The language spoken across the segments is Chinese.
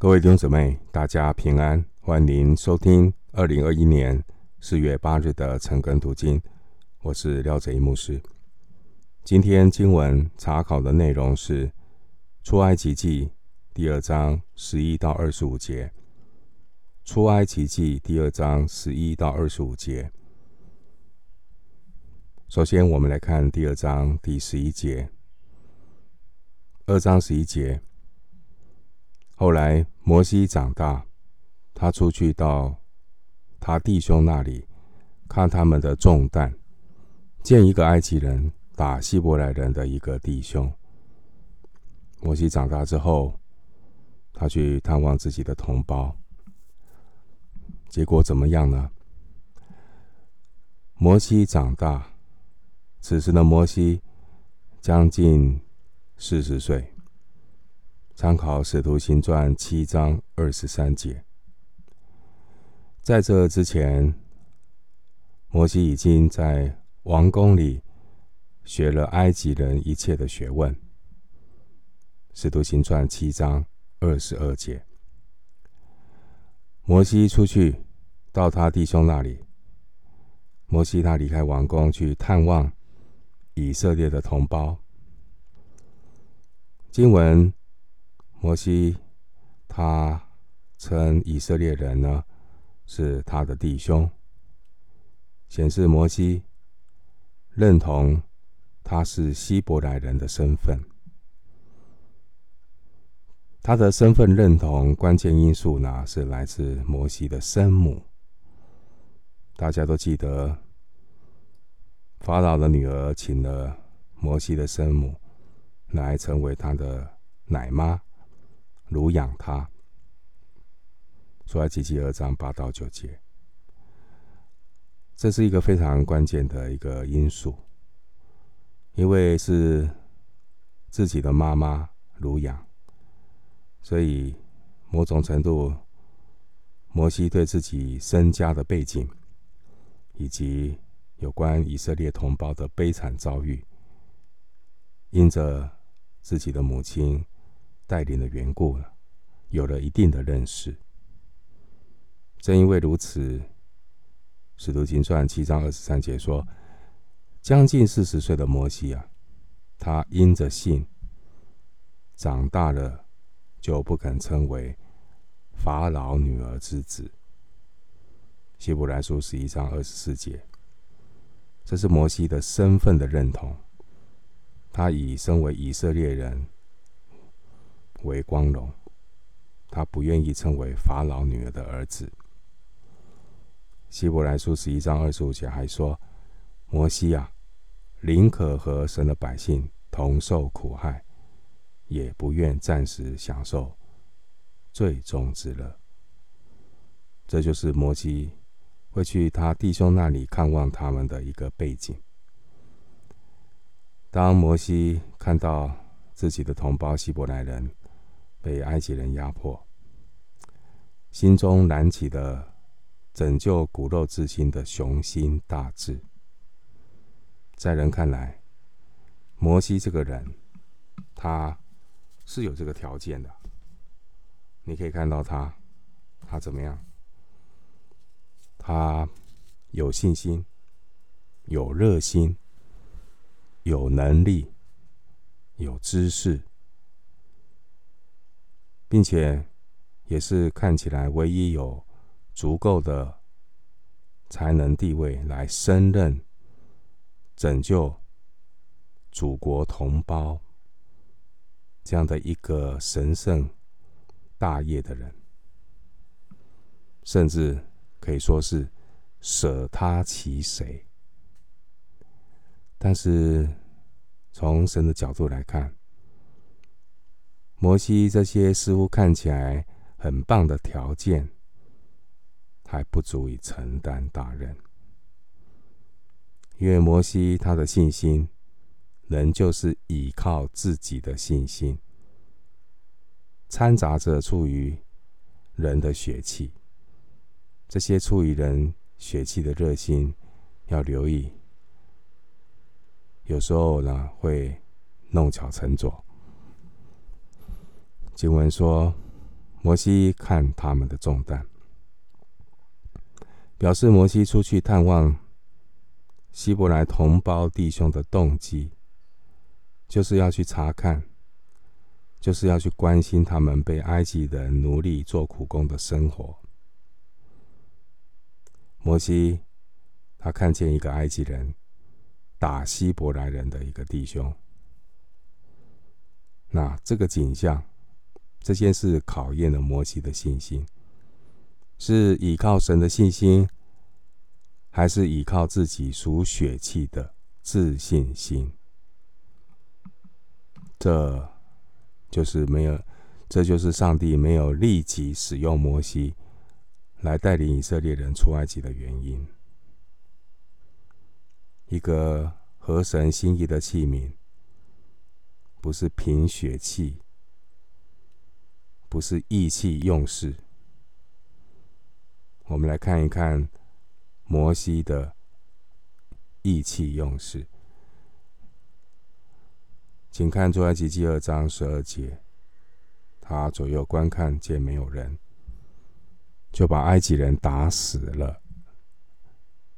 各位弟兄姊妹，大家平安，欢迎收听二零二一年四月八日的晨更读经。我是廖哲一牧师。今天经文查考的内容是出埃及记第二章十一到二十五节。出埃及记第二章十一到二十五节。首先，我们来看第二章第十一节。二章十一节。后来摩西长大，他出去到他弟兄那里，看他们的重担，见一个埃及人打希伯来人的一个弟兄。摩西长大之后，他去探望自己的同胞，结果怎么样呢？摩西长大，此时的摩西将近四十岁。参考《使徒行传》七章二十三节。在这之前，摩西已经在王宫里学了埃及人一切的学问。《使徒行传》七章二十二节。摩西出去到他弟兄那里。摩西他离开王宫去探望以色列的同胞。经文。摩西，他称以色列人呢是他的弟兄，显示摩西认同他是希伯来人的身份。他的身份认同关键因素呢是来自摩西的生母。大家都记得，法老的女儿请了摩西的生母来成为他的奶妈。乳养他，出埃及记二章八到九节，这是一个非常关键的一个因素，因为是自己的妈妈乳养，所以某种程度，摩西对自己身家的背景，以及有关以色列同胞的悲惨遭遇，因着自己的母亲。带领的缘故了，有了一定的认识。正因为如此，《使徒行传》七章二十三节说：“将近四十岁的摩西啊，他因着信长大了，就不肯称为法老女儿之子。”希伯来书十一章二十四节，这是摩西的身份的认同。他以身为以色列人。为光荣，他不愿意称为法老女儿的儿子。希伯来书十一章二十五节还说：“摩西啊，宁可和神的百姓同受苦害，也不愿暂时享受最终之乐。”这就是摩西会去他弟兄那里看望他们的一个背景。当摩西看到自己的同胞希伯来人，被埃及人压迫，心中燃起的拯救骨肉之心的雄心大志。在人看来，摩西这个人，他是有这个条件的。你可以看到他，他怎么样？他有信心，有热心，有能力，有知识。并且，也是看起来唯一有足够的才能地位来胜任拯救祖国同胞这样的一个神圣大业的人，甚至可以说是舍他其谁。但是从神的角度来看，摩西这些似乎看起来很棒的条件，还不足以承担大任，因为摩西他的信心，仍旧是依靠自己的信心，掺杂着出于人的血气。这些出于人血气的热心，要留意，有时候呢会弄巧成拙。经文说，摩西看他们的重担，表示摩西出去探望希伯来同胞弟兄的动机，就是要去查看，就是要去关心他们被埃及人奴隶做苦工的生活。摩西他看见一个埃及人打希伯来人的一个弟兄，那这个景象。这件事考验了摩西的信心，是依靠神的信心，还是依靠自己属血气的自信心？这就是没有，这就是上帝没有立即使用摩西来带领以色列人出埃及的原因。一个合神心意的器皿，不是凭血气。不是意气用事。我们来看一看摩西的意气用事，请看出埃及记二章十二节，他左右观看，见没有人，就把埃及人打死了，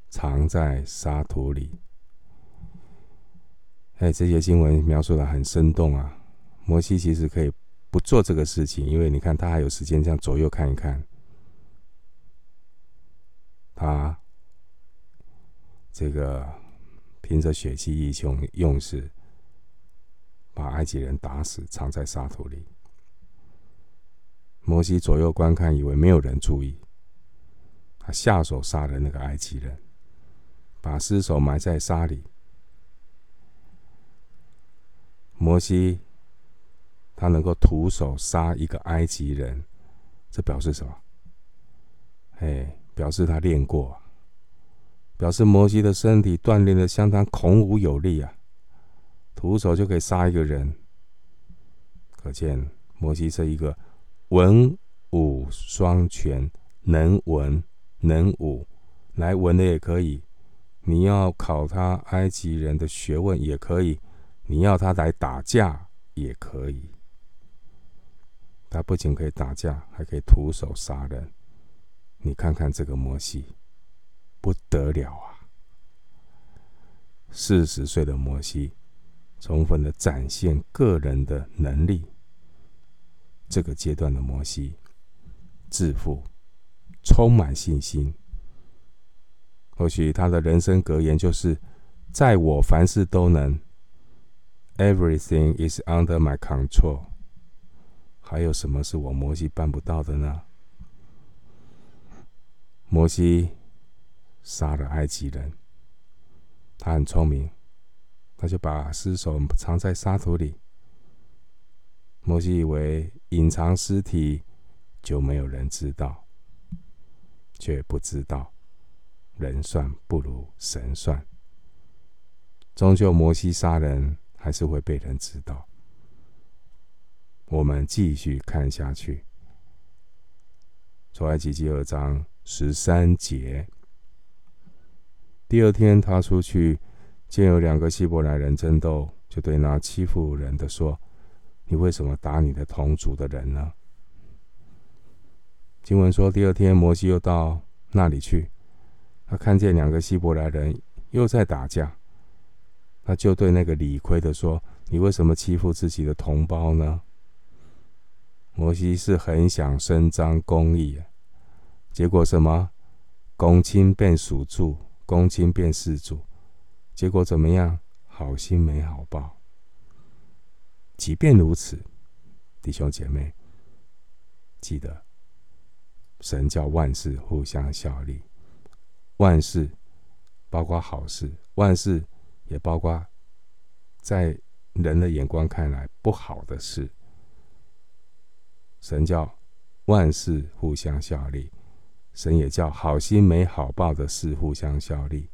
藏在沙土里。哎，这些经文描述得很生动啊！摩西其实可以。不做这个事情，因为你看他还有时间这样左右看一看，他这个凭着血气义雄用事，把埃及人打死，藏在沙土里。摩西左右观看，以为没有人注意，他下手杀了那个埃及人，把尸首埋在沙里。摩西。他能够徒手杀一个埃及人，这表示什么？哎，表示他练过，表示摩西的身体锻炼的相当孔武有力啊，徒手就可以杀一个人。可见摩西是一个文武双全，能文能武，来文的也可以，你要考他埃及人的学问也可以，你要他来打架也可以。他不仅可以打架，还可以徒手杀人。你看看这个摩西，不得了啊！四十岁的摩西，充分的展现个人的能力。这个阶段的摩西，自负，充满信心。或许他的人生格言就是：“在我凡事都能。” Everything is under my control。还有什么是我摩西办不到的呢？摩西杀了埃及人，他很聪明，他就把尸首藏在沙土里。摩西以为隐藏尸体就没有人知道，却不知道人算不如神算，终究摩西杀人还是会被人知道。我们继续看下去，出埃及记二章十三节。第二天，他出去见有两个希伯来人争斗，就对那欺负人的说：“你为什么打你的同族的人呢？”经文说，第二天摩西又到那里去，他看见两个希伯来人又在打架，他就对那个理亏的说：“你为什么欺负自己的同胞呢？”摩西是很想伸张公义，结果什么？公亲变属主，公亲变事主，结果怎么样？好心没好报。即便如此，弟兄姐妹，记得，神叫万事互相效力，万事包括好事，万事也包括在人的眼光看来不好的事。神叫万事互相效力，神也叫好心没好报的事互相效力，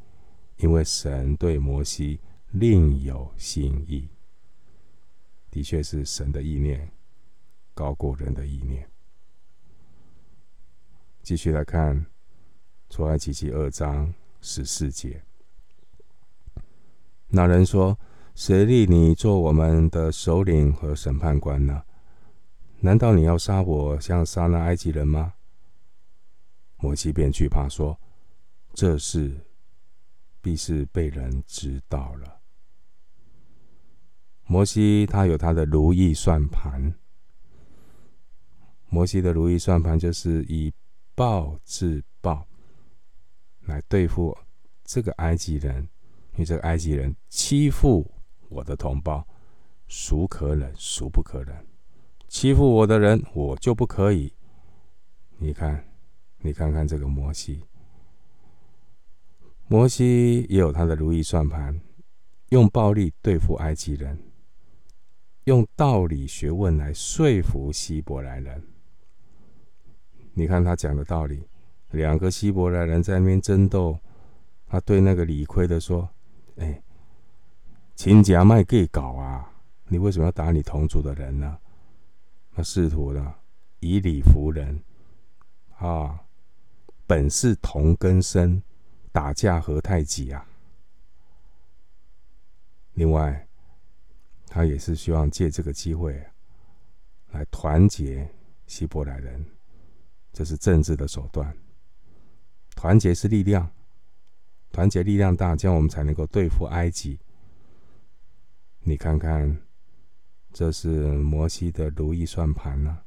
因为神对摩西另有心意。的确是神的意念高过人的意念。继续来看出埃及记二章十四节，那人说：“谁立你做我们的首领和审判官呢？”难道你要杀我，像杀那埃及人吗？”摩西便惧怕，说：“这事必是被人知道了。”摩西他有他的如意算盘。摩西的如意算盘就是以暴制暴，来对付这个埃及人，因为这个埃及人欺负我的同胞，孰可忍，孰不可忍？欺负我的人，我就不可以。你看，你看看这个摩西，摩西也有他的如意算盘，用暴力对付埃及人。用道理学问来说服希伯来人。你看他讲的道理，两个希伯来人在那边争斗，他对那个理亏的说：“哎，亲家卖给搞啊！你为什么要打你同族的人呢？”他试图呢以理服人啊，本是同根生，打架何太急啊！另外。他也是希望借这个机会来团结希伯来人，这是政治的手段。团结是力量，团结力量大，这样我们才能够对付埃及。你看看，这是摩西的如意算盘呢、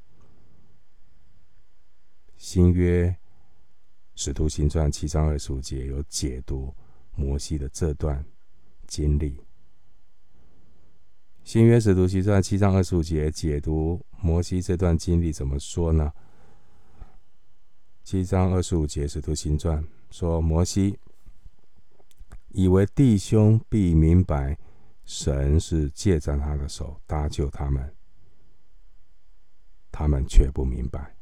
新约使徒行传七章二十五节有解读摩西的这段经历。新约使徒行传七章二十五节解读摩西这段经历怎么说呢？七章二十五节使徒行传说，摩西以为弟兄必明白神是借着他的手搭救他们，他们却不明白。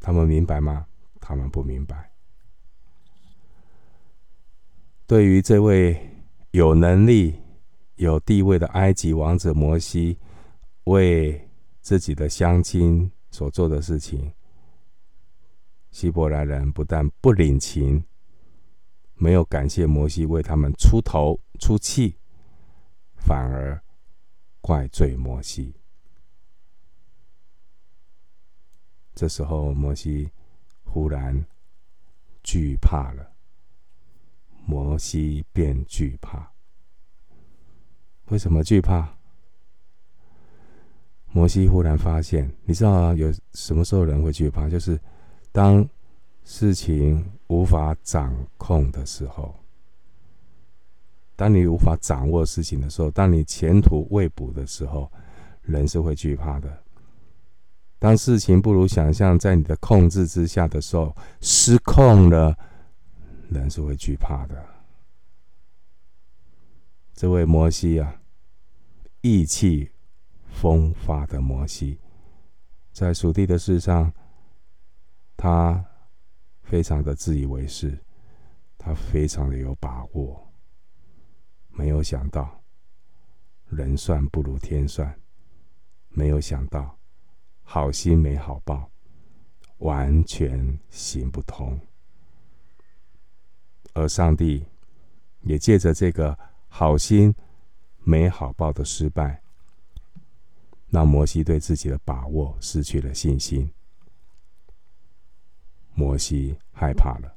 他们明白吗？他们不明白。对于这位有能力。有地位的埃及王子摩西为自己的乡亲所做的事情，希伯来人不但不领情，没有感谢摩西为他们出头出气，反而怪罪摩西。这时候，摩西忽然惧怕了，摩西便惧怕。为什么惧怕？摩西忽然发现，你知道，有什么时候人会惧怕？就是当事情无法掌控的时候，当你无法掌握事情的时候，当你前途未卜的时候，人是会惧怕的。当事情不如想象，在你的控制之下的时候，失控了，人是会惧怕的。这位摩西啊，意气风发的摩西，在属地的事上，他非常的自以为是，他非常的有把握。没有想到，人算不如天算，没有想到，好心没好报，完全行不通。而上帝也借着这个。好心没好报的失败，让摩西对自己的把握失去了信心。摩西害怕了。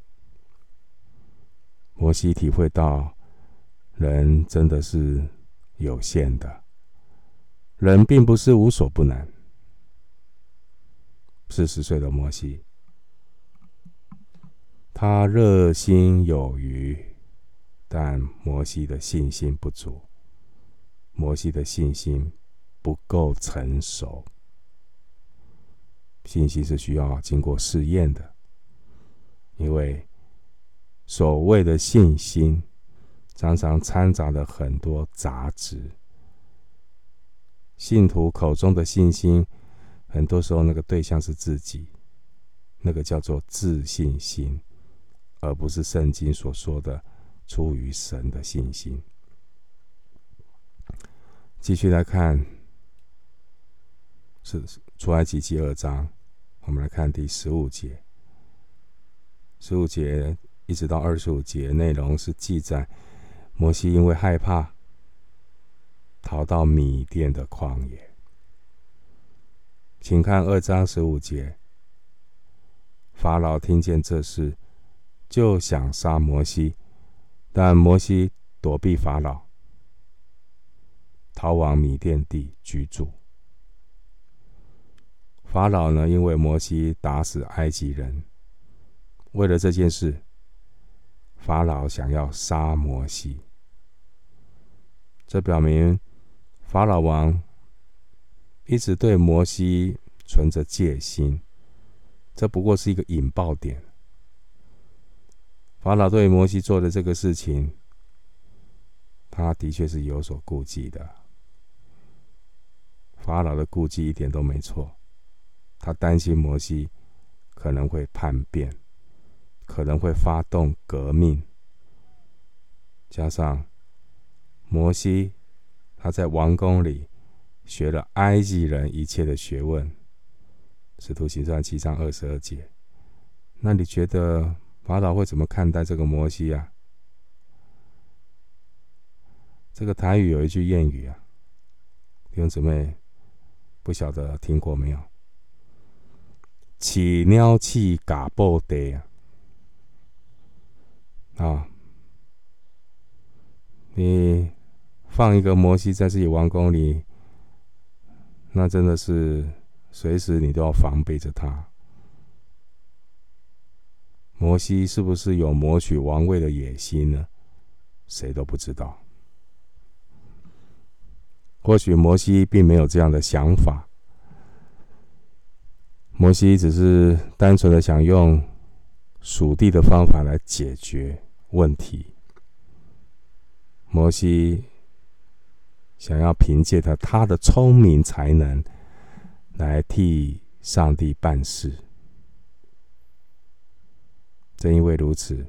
摩西体会到，人真的是有限的，人并不是无所不能。四十岁的摩西，他热心有余。但摩西的信心不足，摩西的信心不够成熟。信心是需要经过试验的，因为所谓的信心常常掺杂了很多杂质。信徒口中的信心，很多时候那个对象是自己，那个叫做自信心，而不是圣经所说的。出于神的信心。继续来看，是出埃及记二章，我们来看第十五节。十五节一直到二十五节，内容是记载摩西因为害怕，逃到米甸的旷野。请看二章十五节。法老听见这事，就想杀摩西，但摩西躲避法老，逃往米甸地居住。法老呢，因为摩西打死埃及人，为了这件事，法老想要杀摩西。这表明法老王一直对摩西存着戒心。这不过是一个引爆点。法老对摩西做的这个事情，他的确是有所顾忌的。法老的顾忌一点都没错，他担心摩西可能会叛变，可能会发动革命。加上摩西他在王宫里学了埃及人一切的学问。使徒行传七章二十二节，那你觉得法老会怎么看待这个摩西啊？这个台语有一句谚语啊，弟兄姊妹不晓得听过没有？起鸟起嘎布地啊！啊，你放一个摩西在自己王宫里，那真的是。随时你都要防备着他。摩西是不是有谋取王位的野心呢？谁都不知道。或许摩西并没有这样的想法，摩西只是单纯的想用属地的方法来解决问题。摩西想要凭借着他的聪明才能。来替上帝办事。正因为如此，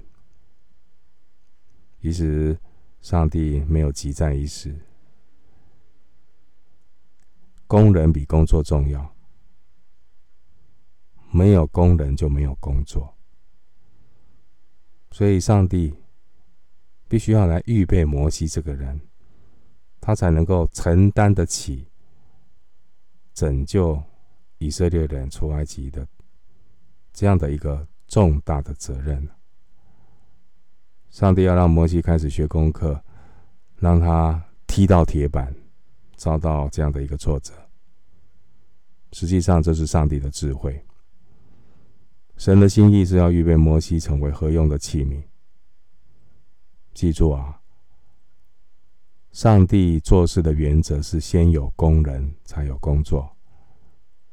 其实上帝没有急战一时。工人比工作重要，没有工人就没有工作，所以上帝必须要来预备摩西这个人，他才能够承担得起。拯救以色列人出埃及的这样的一个重大的责任，上帝要让摩西开始学功课，让他踢到铁板，遭到这样的一个挫折。实际上，这是上帝的智慧。神的心意是要预备摩西成为合用的器皿。记住啊，上帝做事的原则是先有工人，才有工作，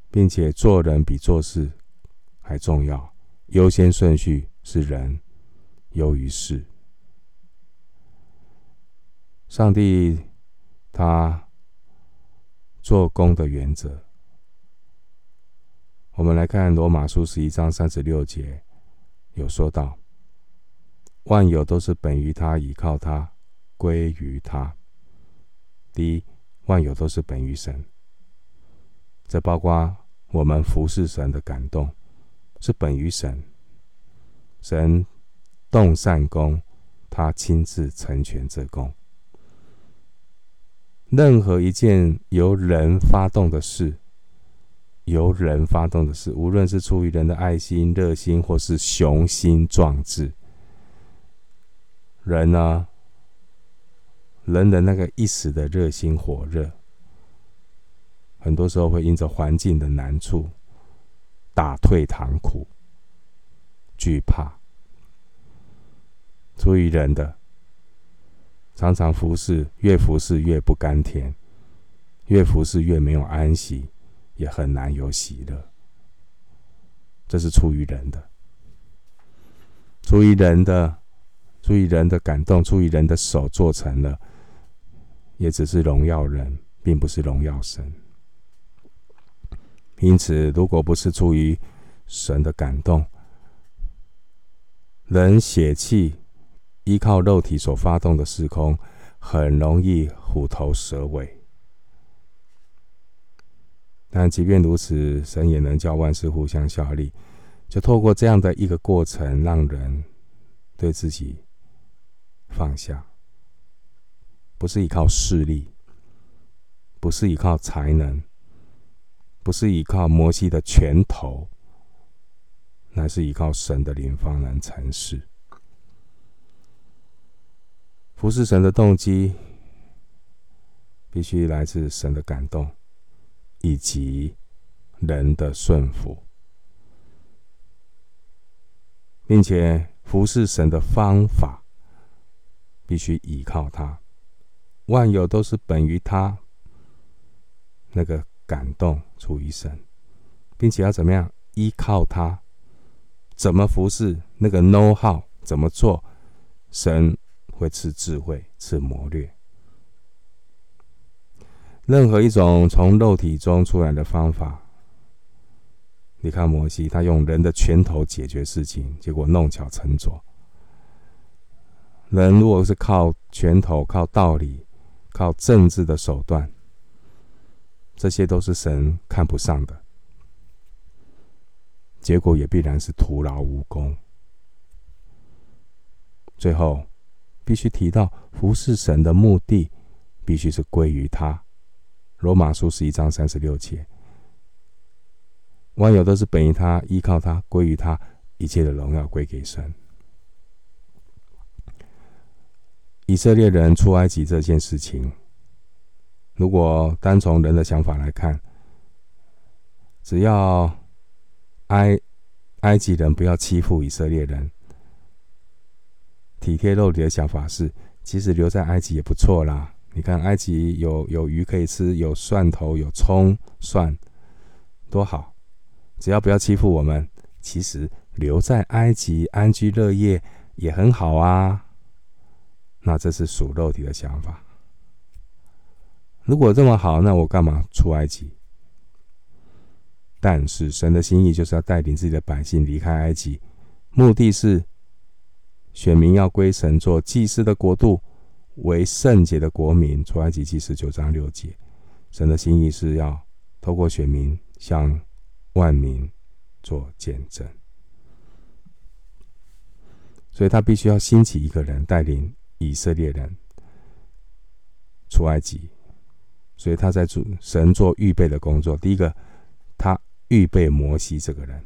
并且做人比做事还重要，优先顺序是人优于事。上帝他做工的原则，我们来看罗马书十一章三十六节，有说到：万有都是本于他，倚靠他，归于他。第一，万有都是本于神，这包括我们服侍神的感动，是本于神。神动善工，他亲自成全这工。任何一件由人发动的事，由人发动的事，无论是出于人的爱心、热心，或是雄心壮志，人呢、人的那个一时的热心火热，很多时候会因着环境的难处打退堂鼓、惧怕。出于人的，常常服侍，越服侍越不甘甜，越服侍越没有安息，也很难有喜乐。这是出于人的，出于人的，出于人的感动，出于人的手做成了。也只是荣耀人，并不是荣耀神。因此，如果不是出于神的感动，人血气依靠肉体所发动的事工，很容易虎头蛇尾。但即便如此，神也能叫万事互相效力，就透过这样的一个过程，让人对自己放下。不是依靠势力，不是依靠才能，不是依靠摩西的拳头，乃是依靠神的灵方能成事。服侍神的动机，必须来自神的感动，以及人的顺服，并且服侍神的方法，必须依靠他。万有都是本于他，那个。感动出于神，并且要怎么样依靠他？怎么服侍？那个 know how 怎么做？神会赐智慧，赐谋略。任何一种从肉体中出来的方法，你看摩西，他用人的拳头解决事情，结果弄巧成拙。人如果是靠拳头、靠道理、靠政治的手段。这些都是神看不上的，结果也必然是徒劳无功。最后，必须提到服侍神的目的，必须是归于他。罗马书十一章三十六节，万有都是本于他，依靠他，归于他，一切的荣耀归给神。以色列人出埃及这件事情。如果单从人的想法来看，只要埃埃及人不要欺负以色列人，体贴肉体的想法是，其实留在埃及也不错啦。你看埃及有有鱼可以吃，有蒜头，有葱蒜，多好！只要不要欺负我们，其实留在埃及安居乐业也很好啊。那这是属肉体的想法。如果这么好，那我干嘛出埃及？但是神的心意就是要带领自己的百姓离开埃及，目的是选民要归神，做祭司的国度，为圣洁的国民。出埃及记十九章六节，神的心意是要透过选民向万民做见证，所以他必须要兴起一个人带领以色列人出埃及。所以他在做神做预备的工作。第一个，他预备摩西这个人。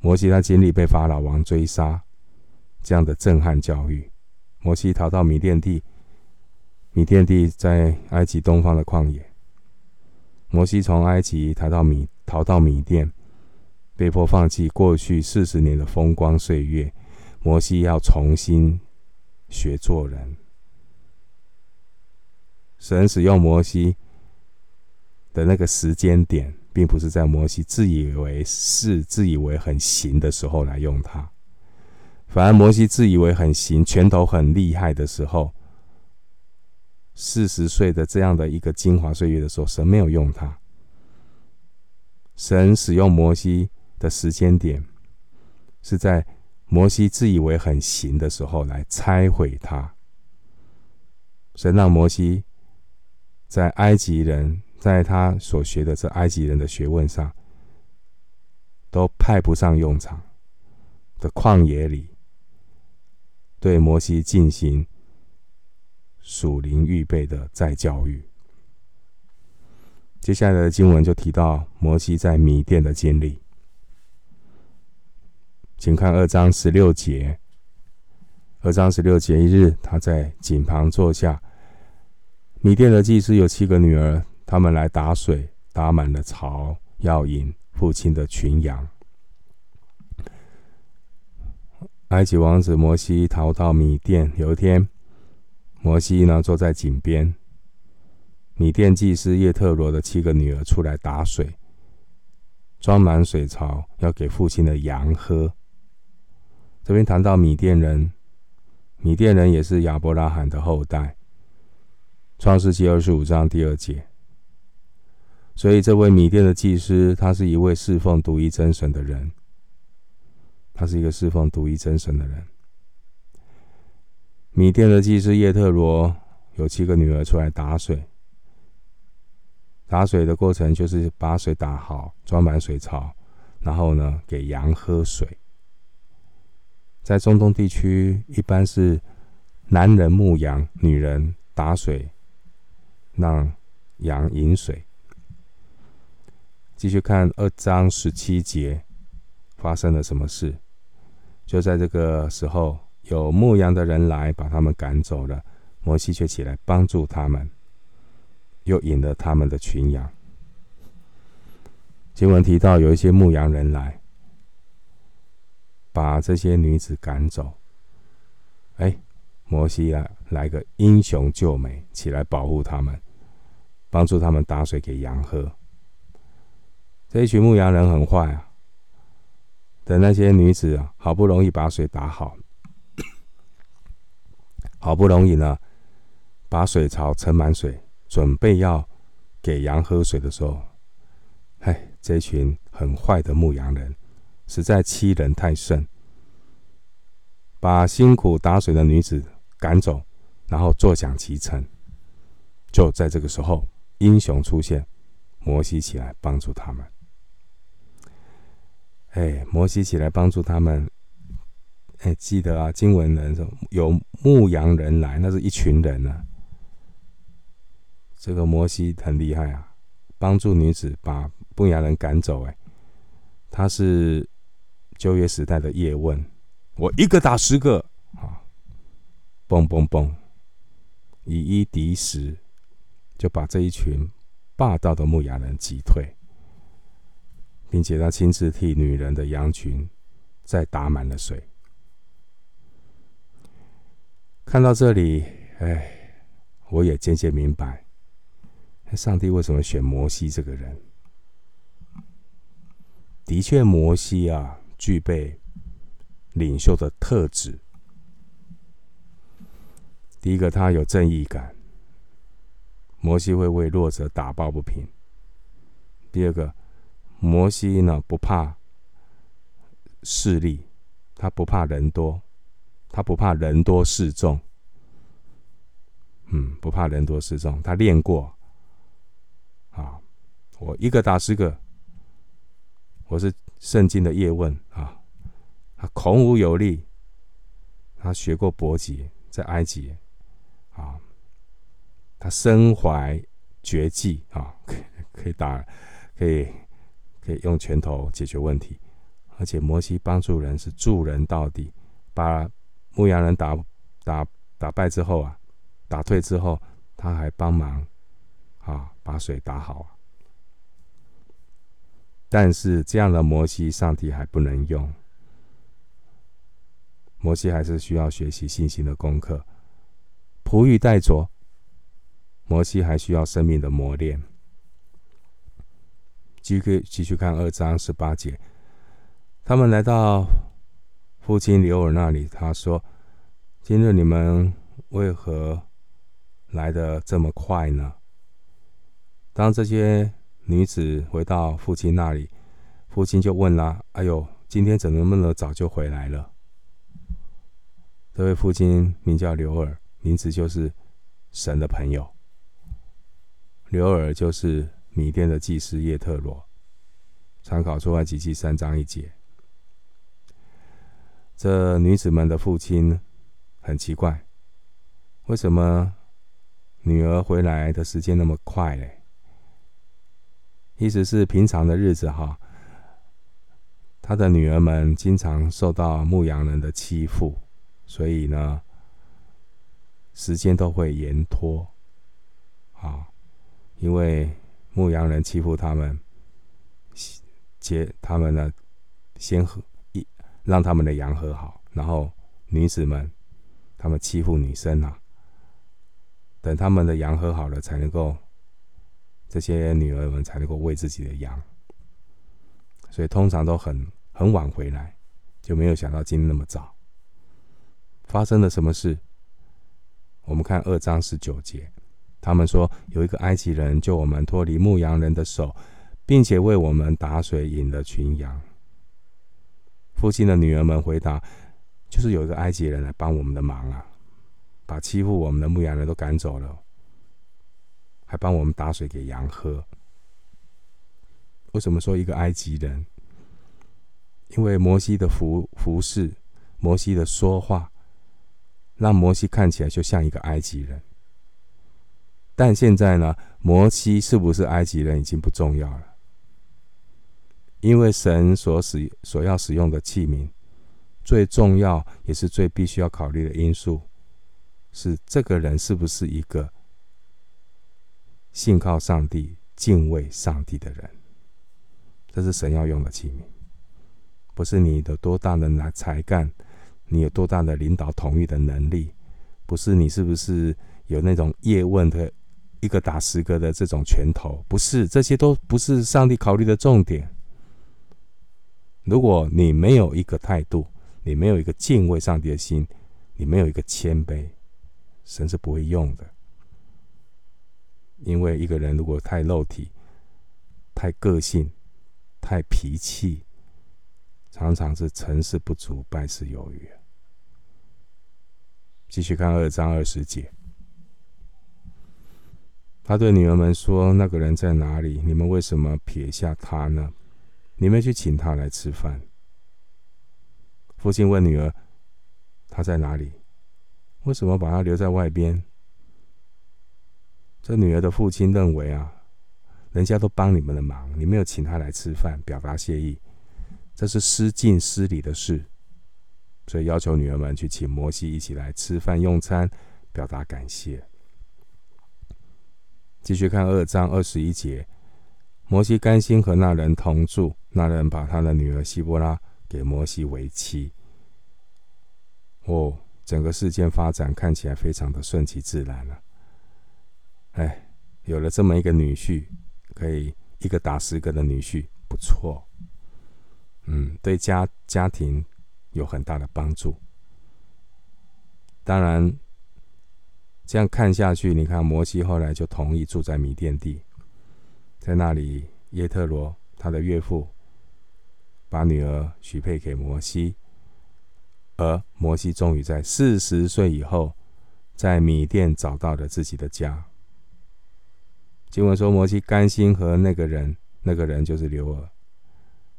摩西他经历被法老王追杀这样的震撼教育。摩西逃到米甸地，米甸地在埃及东方的旷野。摩西从埃及逃到米逃到米甸，被迫放弃过去四十年的风光岁月。摩西要重新学做人。神使用摩西的那个时间点，并不是在摩西自以为是、自以为很行的时候来用他，反而摩西自以为很行、拳头很厉害的时候，四十岁的这样的一个精华岁月的时候，神没有用他。神使用摩西的时间点，是在摩西自以为很行的时候来拆毁他。神让摩西。在埃及人，在他所学的这埃及人的学问上，都派不上用场的旷野里，对摩西进行属灵预备的再教育。接下来的经文就提到摩西在米甸的经历，请看二章十六节。二章十六节，一日，他在井旁坐下。米甸的祭司有七个女儿，他们来打水，打满了槽，要饮父亲的群羊。埃及王子摩西逃到米甸，有一天，摩西呢坐在井边，米甸祭司叶特罗的七个女儿出来打水，装满水槽，要给父亲的羊喝。这边谈到米甸人，米甸人也是亚伯拉罕的后代。创世记二十五章第二节，所以这位米甸的祭司，他是一位侍奉独一真神的人。他是一个侍奉独一真神的人。米甸的祭司叶特罗有七个女儿出来打水，打水的过程就是把水打好，装满水槽，然后呢给羊喝水。在中东地区，一般是男人牧羊，女人打水。让羊饮水。继续看二章十七节，发生了什么事？就在这个时候，有牧羊的人来把他们赶走。了，摩西却起来帮助他们，又引了他们的群羊。经文提到有一些牧羊。人来，把这些女子赶走。哎，摩西啊，来个英雄救美，起来保护他们，帮助他们打水给羊。喝。这一群牧羊。人很坏啊！等那些女子啊，好不容易把水打好，好不容易呢，把水槽盛满水，准备要给羊喝水的时候，哎，这群很坏的牧羊人，实在欺人太甚，把辛苦打水的女子赶走，然后坐享其成。就在这个时候，英雄出现，摩西起来帮助他们。哎，摩西起来帮助他们。哎，记得啊，经文人说有牧羊人来，那是一群人呢、啊。这个摩西很厉害啊，帮助女子把牧羊人赶走。哎，他是旧约时代的叶问，我一个打十个啊，蹦蹦蹦，以一敌十，就把这一群霸道的牧羊人击退。并且他亲自替女人的羊群再打满了水。看到这里，哎，我也渐渐明白，上帝为什么选摩西这个人。的确，摩西啊，具备领袖的特质。第一个，他有正义感，摩西会为弱者打抱不平。第二个。摩西呢，不怕势力，他不怕人多，他不怕人多势众。嗯，不怕人多势众，他练过。啊，我一个打十个。我是圣经的叶问啊，他孔武有力，他学过搏击，在埃及啊，他身怀绝技啊，可以可以打，可以。可以用拳头解决问题，而且摩西帮助人是助人到底，把牧羊人打打打败之后啊，打退之后，他还帮忙啊把水打好啊。但是这样的摩西，上帝还不能用，摩西还是需要学习信心的功课，仆役待拙，摩西还需要生命的磨练。继续继续看二章十八节，他们来到父亲刘尔那里，他说：“今日你们为何来得这么快呢？”当这些女子回到父亲那里，父亲就问了：“哎呦，今天怎么那么早就回来了？”这位父亲名叫刘尔，名字就是神的朋友。刘尔就是。米甸的祭司叶特罗，参考出埃及记三章一节。这女子们的父亲很奇怪，为什么女儿回来的时间那么快呢？意思是平常的日子哈，他的女儿们经常受到牧羊人的欺负，所以呢，时间都会延拖啊，因为。牧羊人欺负他们，接他们呢，先和一，让他们的羊和好，然后女子们，他们欺负女生啊，等他们的羊和好了，才能够，这些女儿们才能够喂自己的羊，所以通常都很很晚回来，就没有想到今天那么早。发生了什么事？我们看二章十九节。他们说有一个埃及人救我们脱离牧羊人的手，并且为我们打水引了群羊。父亲的女儿们回答：“就是有一个埃及人来帮我们的忙啊，把欺负我们的牧羊人都赶走了，还帮我们打水给羊喝。”为什么说一个埃及人？因为摩西的服服饰，摩西的说话，让摩西看起来就像一个埃及人。但现在呢，摩西是不是埃及人已经不重要了，因为神所使所要使用的器皿，最重要也是最必须要考虑的因素，是这个人是不是一个信靠上帝、敬畏上帝的人。这是神要用的器皿，不是你的多大的才干，你有多大的领导统御的能力，不是你是不是有那种叶问的一个打十个的这种拳头，不是，这些都不是上帝考虑的重点。如果你没有一个态度，你没有一个敬畏上帝的心，你没有一个谦卑，神是不会用的。因为一个人如果太肉体、太个性、太脾气，常常是成事不足，败事有余。继续看二章二十节，他对女儿们说：“那个人在哪里？你们为什么撇下他呢？你们去请他来吃饭。”父亲问女儿：“他在哪里？为什么把他留在外边？”这女儿的父亲认为啊，人家都帮你们的忙，你没有请他来吃饭，表达谢意，这是失敬失礼的事，所以要求女儿们去请摩西一起来吃饭用餐，表达感谢。继续看二章二十一节，摩西甘心和那人同住，那人把他的女儿西波拉。给摩西为妻。哦，整个事件发展看起来非常的顺其自然了。哎，有了这么一个女婿，可以一个打十个的女婿，不错。嗯，对家家庭有很大的帮助。当然，这样看下去，你看摩西后来就同意住在米甸地，在那里，叶特罗他的岳父。把女儿许配给摩西，而摩西终于在四十岁以后，在米甸找到了自己的家。经文说，摩西甘心和那个人，那个人就是刘尔，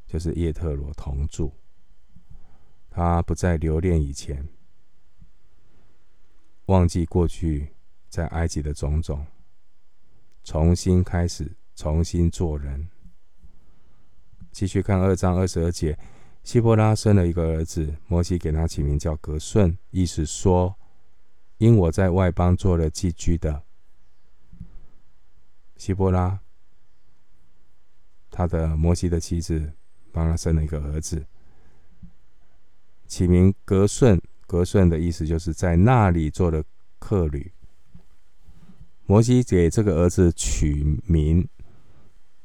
就是叶特罗同住。他不再留恋以前，忘记过去在埃及的种种，重新开始，重新做人。继续看二章二十二节，希波拉生了一个儿子，摩西给他起名叫格顺，意思说，因我在外邦做了寄居的。希波拉，他的摩西的妻子，帮他生了一个儿子，起名格顺。格顺的意思就是在那里做的客旅。摩西给这个儿子取名，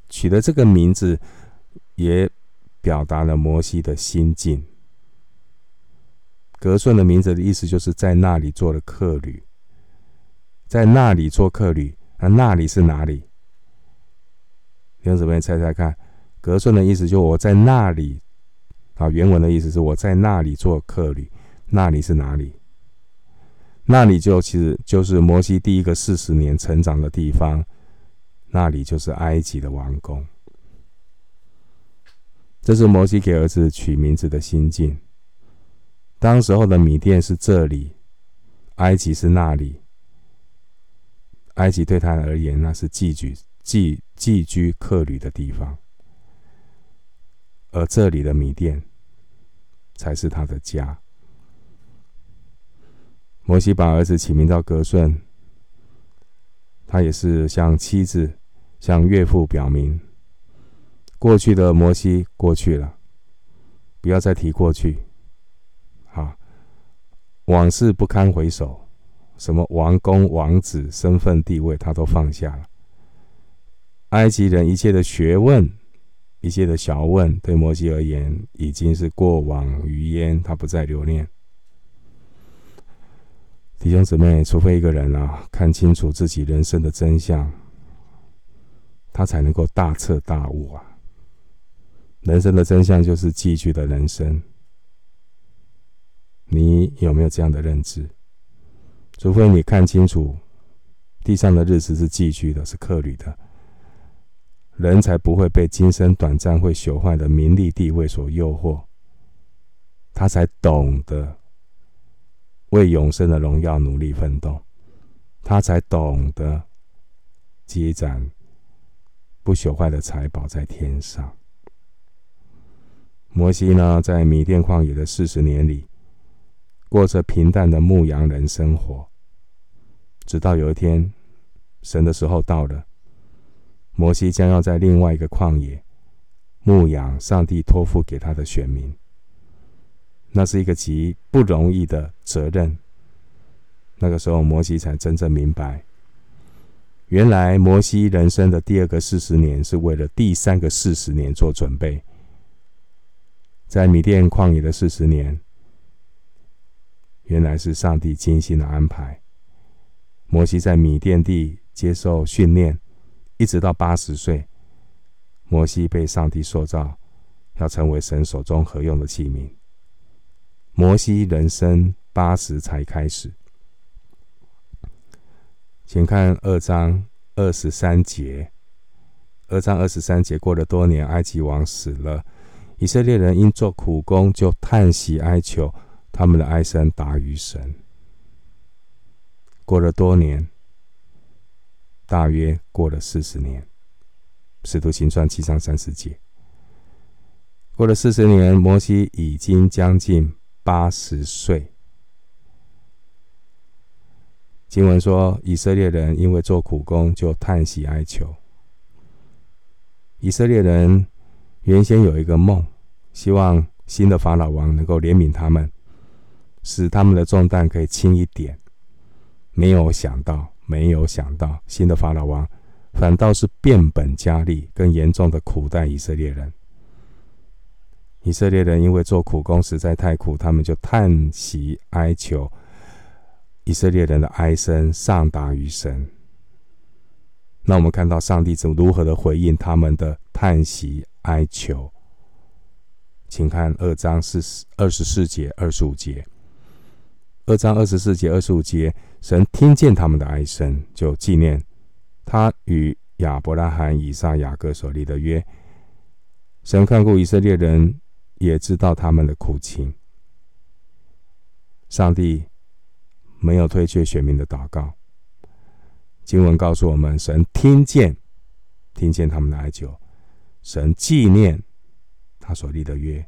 取的这个名字。也表达了摩西的心境。格顺的名字的意思就是在那里做的客旅，在那里做客旅，那那里是哪里？弟兄姊妹猜猜看，格顺的意思就我在那里啊，原文的意思是我在那里做客旅，那里是哪里？那里就其实就是摩西第一个四十年成长的地方，那里就是埃及的王宫。这是摩西给儿子取名字的心境。当时候的米店是这里，埃及是那里。埃及对他而言，那是寄居、寄寄居客旅的地方，而这里的米店才是他的家。摩西把儿子起名叫革顺，他也是向妻子、向岳父表明。过去的摩西过去了，不要再提过去。啊，往事不堪回首，什么王公王子身份地位，他都放下了。埃及人一切的学问，一切的小问，对摩西而言已经是过往云烟，他不再留恋。弟兄姊妹，除非一个人啊看清楚自己人生的真相，他才能够大彻大悟啊。人生的真相就是寄居的人生，你有没有这样的认知？除非你看清楚，地上的日子是寄居的，是客旅的，人才不会被今生短暂会朽坏的名利地位所诱惑，他才懂得为永生的荣耀努力奋斗，他才懂得积攒不朽坏的财宝在天上。摩西呢，在米甸旷野的四十年里，过着平淡的牧羊人生活。直到有一天，神的时候到了，摩西将要在另外一个旷野牧养上帝托付给他的选民。那是一个极不容易的责任。那个时候，摩西才真正明白，原来摩西人生的第二个四十年是为了第三个四十年做准备。在米甸旷野的四十年，原来是上帝精心的安排。摩西在米甸地接受训练，一直到八十岁，摩西被上帝塑造，要成为神手中合用的器皿。摩西人生八十才开始，请看二章二十三节。二章二十三节，过了多年，埃及王死了。以色列人因做苦工，就叹息哀求，他们的哀声达于神。过了多年，大约过了四十年，《使徒行传》七章三十节。过了四十年，摩西已经将近八十岁。经文说，以色列人因为做苦工，就叹息哀求。以色列人。原先有一个梦，希望新的法老王能够怜悯他们，使他们的重担可以轻一点。没有想到，没有想到，新的法老王反倒是变本加厉，更严重的苦待以色列人。以色列人因为做苦工实在太苦，他们就叹息哀求。以色列人的哀声上达于神。那我们看到上帝怎如何的回应他们的叹息。哀求，请看二章四十二十四节、二十五节。二章二十四节、二十五节，神听见他们的哀声，就纪念他与亚伯拉罕、以撒、雅各所立的约。神看顾以色列人，也知道他们的苦情。上帝没有推却选民的祷告。经文告诉我们，神听见，听见他们的哀求。神纪念他所立的约，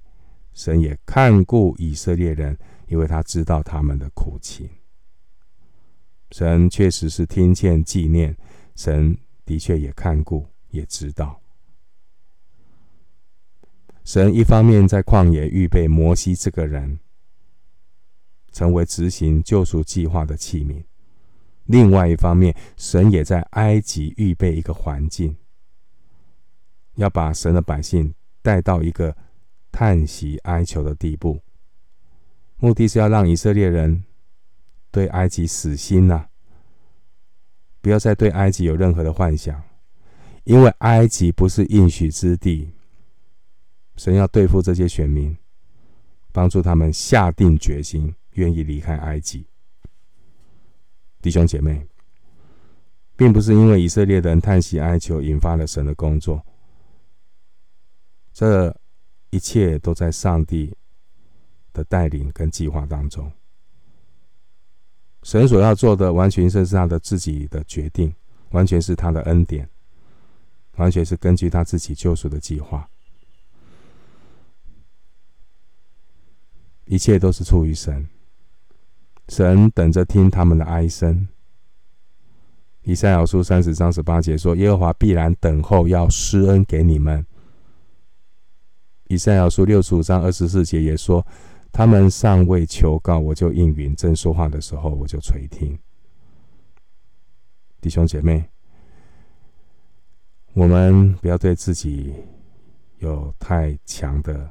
神也看顾以色列人，因为他知道他们的苦情。神确实是听见纪念，神的确也看顾，也知道。神一方面在旷野预备摩西这个人，成为执行救赎计划的器皿；另外一方面，神也在埃及预备一个环境。要把神的百姓带到一个叹息哀求的地步，目的是要让以色列人对埃及死心呐、不要再对埃及有任何的幻想，因为埃及不是应许之地。神要对付这些选民，帮助他们下定决心，愿意离开埃及。弟兄姐妹，并不是因为以色列人叹息哀求引发了神的工作。这一切都在上帝的带领跟计划当中。神所要做的，完全是他的自己的决定，完全是他的恩典，完全是根据他自己救赎的计划。一切都是出于神。神等着听他们的哀声。以赛亚书三十章十八节说：“耶和华必然等候，要施恩给你们。”以赛亚书六十五章二十四节也说：“他们尚未求告，我就应允；正说话的时候，我就垂听。”弟兄姐妹，我们不要对自己有太强的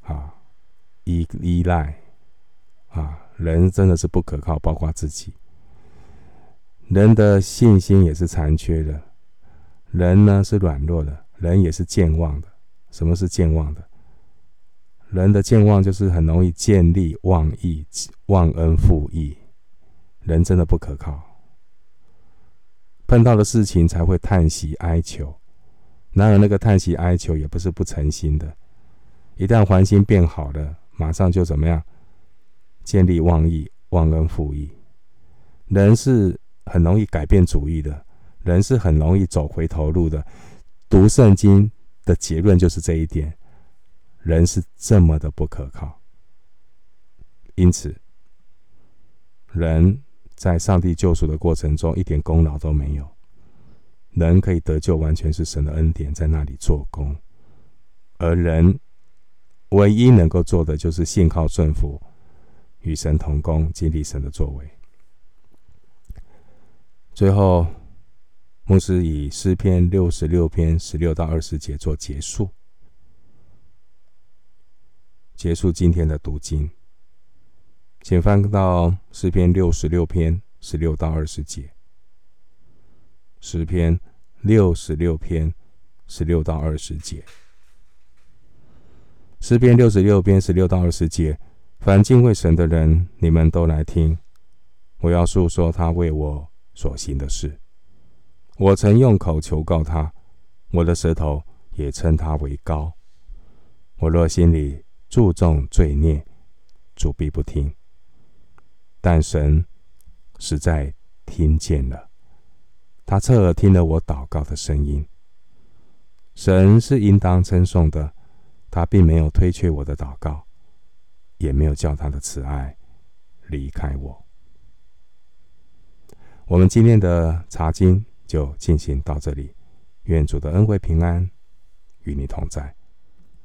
啊依依赖啊！人真的是不可靠，包括自己。人的信心也是残缺的，人呢是软弱的，人也是健忘的。什么是健忘的？人的健忘就是很容易见利忘义、忘恩负义。人真的不可靠，碰到的事情才会叹息哀求。然而那个叹息哀求，也不是不诚心的。一旦环境变好了，马上就怎么样？见利忘义、忘恩负义。人是很容易改变主意的，人是很容易走回头路的。读圣经的结论就是这一点。人是这么的不可靠。因此，人在上帝救赎的过程中一点功劳都没有。人可以得救，完全是神的恩典在那里做工，而人唯一能够做的，就是信靠顺服，与神同工，经历神的作为。最后，牧师以诗篇六十六篇十六到二十节做结束，结束今天的读经。请翻到诗篇六十六篇十六到二十节。诗篇六十六篇十六到二十节。诗篇六十六篇十六到二十节，凡敬畏神的人，你们都来听，我要述说他为我所行的事。我曾用口求告他，我的舌头也称他为高。我若心里注重罪孽，主必不听。但神实在听见了。他侧耳听了我祷告的声音。神是应当称颂的，他并没有推却我的祷告，也没有叫他的慈爱离开我。我们今天的查经就进行到这里，愿主的恩惠平安与你同在。